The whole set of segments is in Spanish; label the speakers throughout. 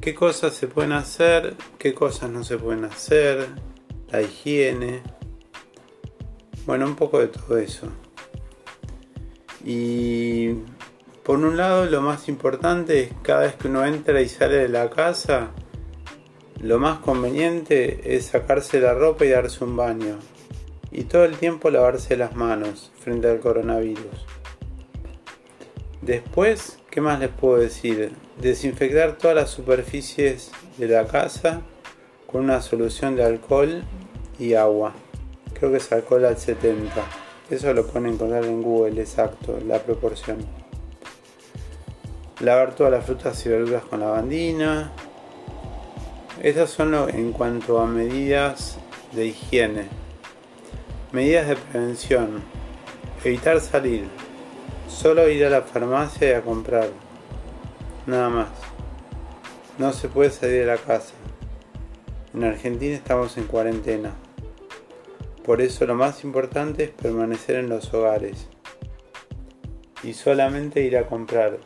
Speaker 1: qué cosas se pueden hacer, qué cosas no se pueden hacer, la higiene, bueno, un poco de todo eso. Y por un lado, lo más importante es cada vez que uno entra y sale de la casa, lo más conveniente es sacarse la ropa y darse un baño. Y todo el tiempo lavarse las manos frente al coronavirus. Después, ¿qué más les puedo decir? Desinfectar todas las superficies de la casa con una solución de alcohol y agua. Creo que es alcohol al 70. Eso lo pueden encontrar en Google, exacto, la proporción. Lavar todas las frutas y verduras con lavandina. Esas son en cuanto a medidas de higiene. Medidas de prevención. Evitar salir. Solo ir a la farmacia y a comprar. Nada más. No se puede salir de la casa. En Argentina estamos en cuarentena. Por eso lo más importante es permanecer en los hogares. Y solamente ir a comprar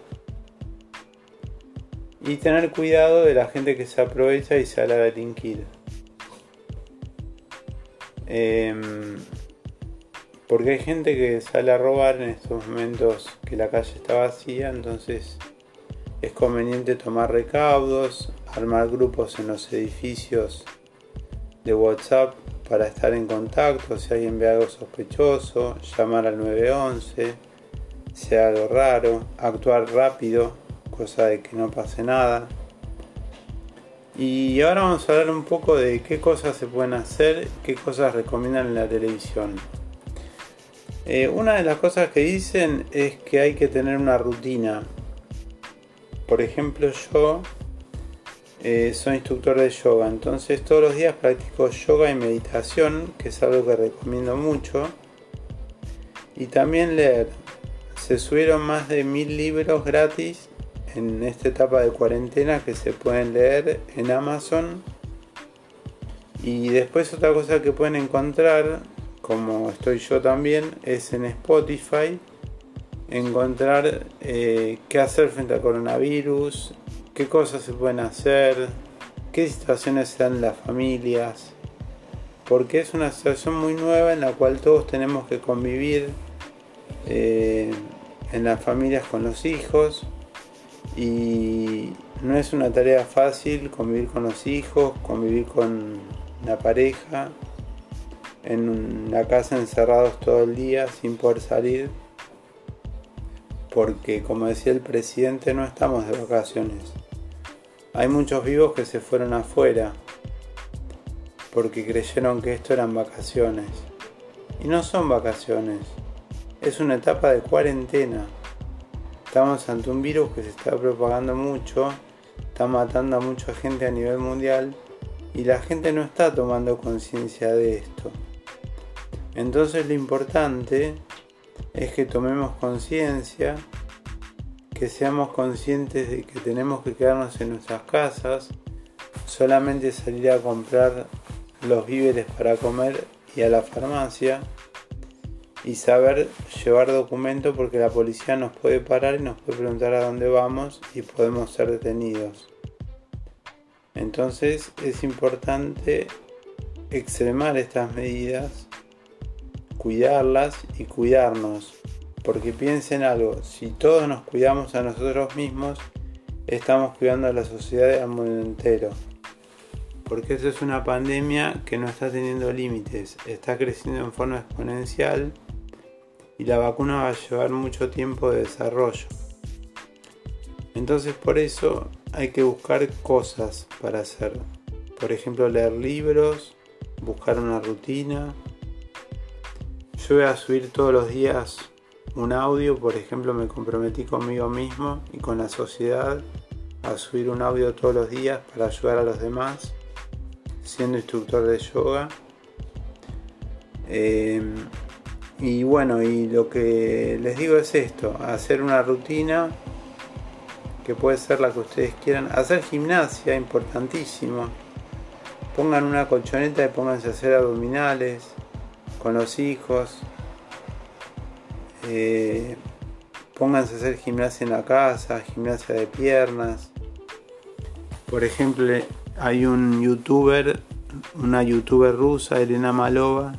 Speaker 1: y tener cuidado de la gente que se aprovecha y sale a delinquir. Em, porque hay gente que sale a robar en estos momentos que la calle está vacía, entonces es conveniente tomar recaudos, armar grupos en los edificios de WhatsApp para estar en contacto si alguien ve algo sospechoso, llamar al 911, si hay algo raro, actuar rápido cosa de que no pase nada. Y ahora vamos a hablar un poco de qué cosas se pueden hacer, qué cosas recomiendan en la televisión. Eh, una de las cosas que dicen es que hay que tener una rutina. Por ejemplo, yo eh, soy instructor de yoga, entonces todos los días practico yoga y meditación, que es algo que recomiendo mucho. Y también leer. Se subieron más de mil libros gratis en esta etapa de cuarentena que se pueden leer en Amazon. Y después otra cosa que pueden encontrar, como estoy yo también, es en Spotify encontrar eh, qué hacer frente al coronavirus, qué cosas se pueden hacer, qué situaciones se dan las familias, porque es una situación muy nueva en la cual todos tenemos que convivir eh, en las familias con los hijos y no es una tarea fácil convivir con los hijos, convivir con la pareja, en la casa encerrados todo el día sin poder salir, porque como decía el presidente no estamos de vacaciones. Hay muchos vivos que se fueron afuera porque creyeron que esto eran vacaciones. Y no son vacaciones, es una etapa de cuarentena. Estamos ante un virus que se está propagando mucho, está matando a mucha gente a nivel mundial y la gente no está tomando conciencia de esto. Entonces lo importante es que tomemos conciencia, que seamos conscientes de que tenemos que quedarnos en nuestras casas, solamente salir a comprar los víveres para comer y a la farmacia y saber llevar documento porque la policía nos puede parar y nos puede preguntar a dónde vamos y podemos ser detenidos. Entonces es importante extremar estas medidas, cuidarlas y cuidarnos. Porque piensen algo, si todos nos cuidamos a nosotros mismos, estamos cuidando a la sociedad al mundo entero. Porque eso es una pandemia que no está teniendo límites, está creciendo en forma exponencial y la vacuna va a llevar mucho tiempo de desarrollo. Entonces por eso hay que buscar cosas para hacer. Por ejemplo, leer libros, buscar una rutina. Yo voy a subir todos los días un audio, por ejemplo, me comprometí conmigo mismo y con la sociedad a subir un audio todos los días para ayudar a los demás, siendo instructor de yoga. Eh, y bueno, y lo que les digo es esto, hacer una rutina que puede ser la que ustedes quieran. Hacer gimnasia, importantísimo. Pongan una colchoneta y pónganse a hacer abdominales con los hijos. Eh, pónganse a hacer gimnasia en la casa, gimnasia de piernas. Por ejemplo, hay un youtuber, una youtuber rusa, Elena Malova,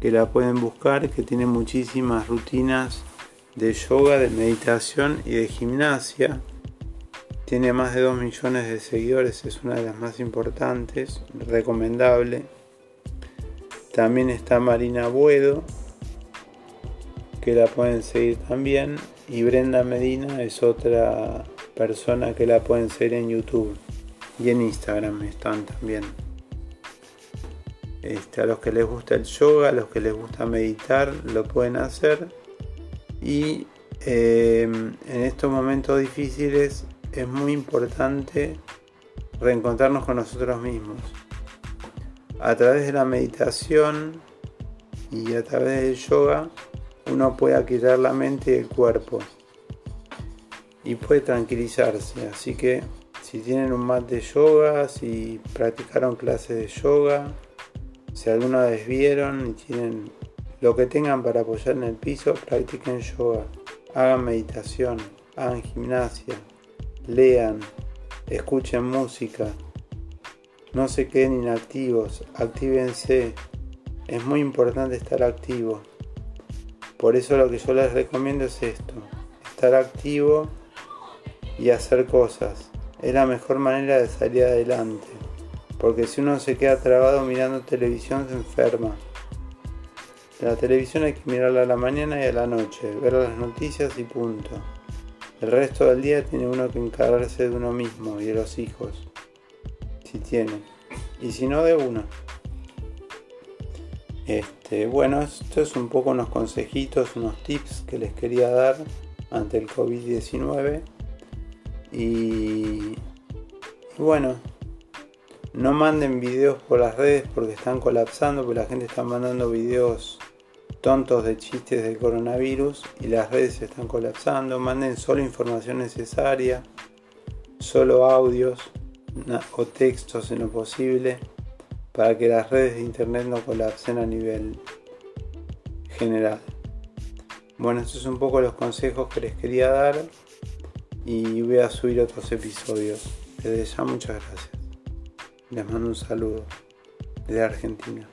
Speaker 1: que la pueden buscar, que tiene muchísimas rutinas de yoga, de meditación y de gimnasia. Tiene más de 2 millones de seguidores, es una de las más importantes, recomendable. También está Marina Buedo, que la pueden seguir también. Y Brenda Medina es otra persona que la pueden seguir en YouTube. Y en Instagram están también. Este, a los que les gusta el yoga, a los que les gusta meditar, lo pueden hacer. Y em, en estos momentos difíciles es muy importante reencontrarnos con nosotros mismos. A través de la meditación y a través del yoga uno puede aquietar la mente y el cuerpo. Y puede tranquilizarse. Así que si tienen un mat de yoga, si practicaron clases de yoga, si alguna vez vieron y tienen lo que tengan para apoyar en el piso, practiquen yoga, hagan meditación, hagan gimnasia, lean, escuchen música, no se queden inactivos, actívense. Es muy importante estar activo. Por eso lo que yo les recomiendo es esto, estar activo y hacer cosas. Es la mejor manera de salir adelante. Porque si uno se queda trabado mirando televisión se enferma. La televisión hay que mirarla a la mañana y a la noche, ver las noticias y punto. El resto del día tiene uno que encargarse de uno mismo y de los hijos. Si tiene. Y si no, de uno. Este, bueno, esto es un poco unos consejitos, unos tips que les quería dar ante el COVID-19. Y, bueno, no manden videos por las redes porque están colapsando, porque la gente está mandando videos tontos de chistes del coronavirus y las redes están colapsando. Manden solo información necesaria, solo audios o textos en lo posible para que las redes de internet no colapsen a nivel general. Bueno, estos son un poco los consejos que les quería dar y voy a subir otros episodios. Desde ya muchas gracias. Les mando un saludo desde Argentina.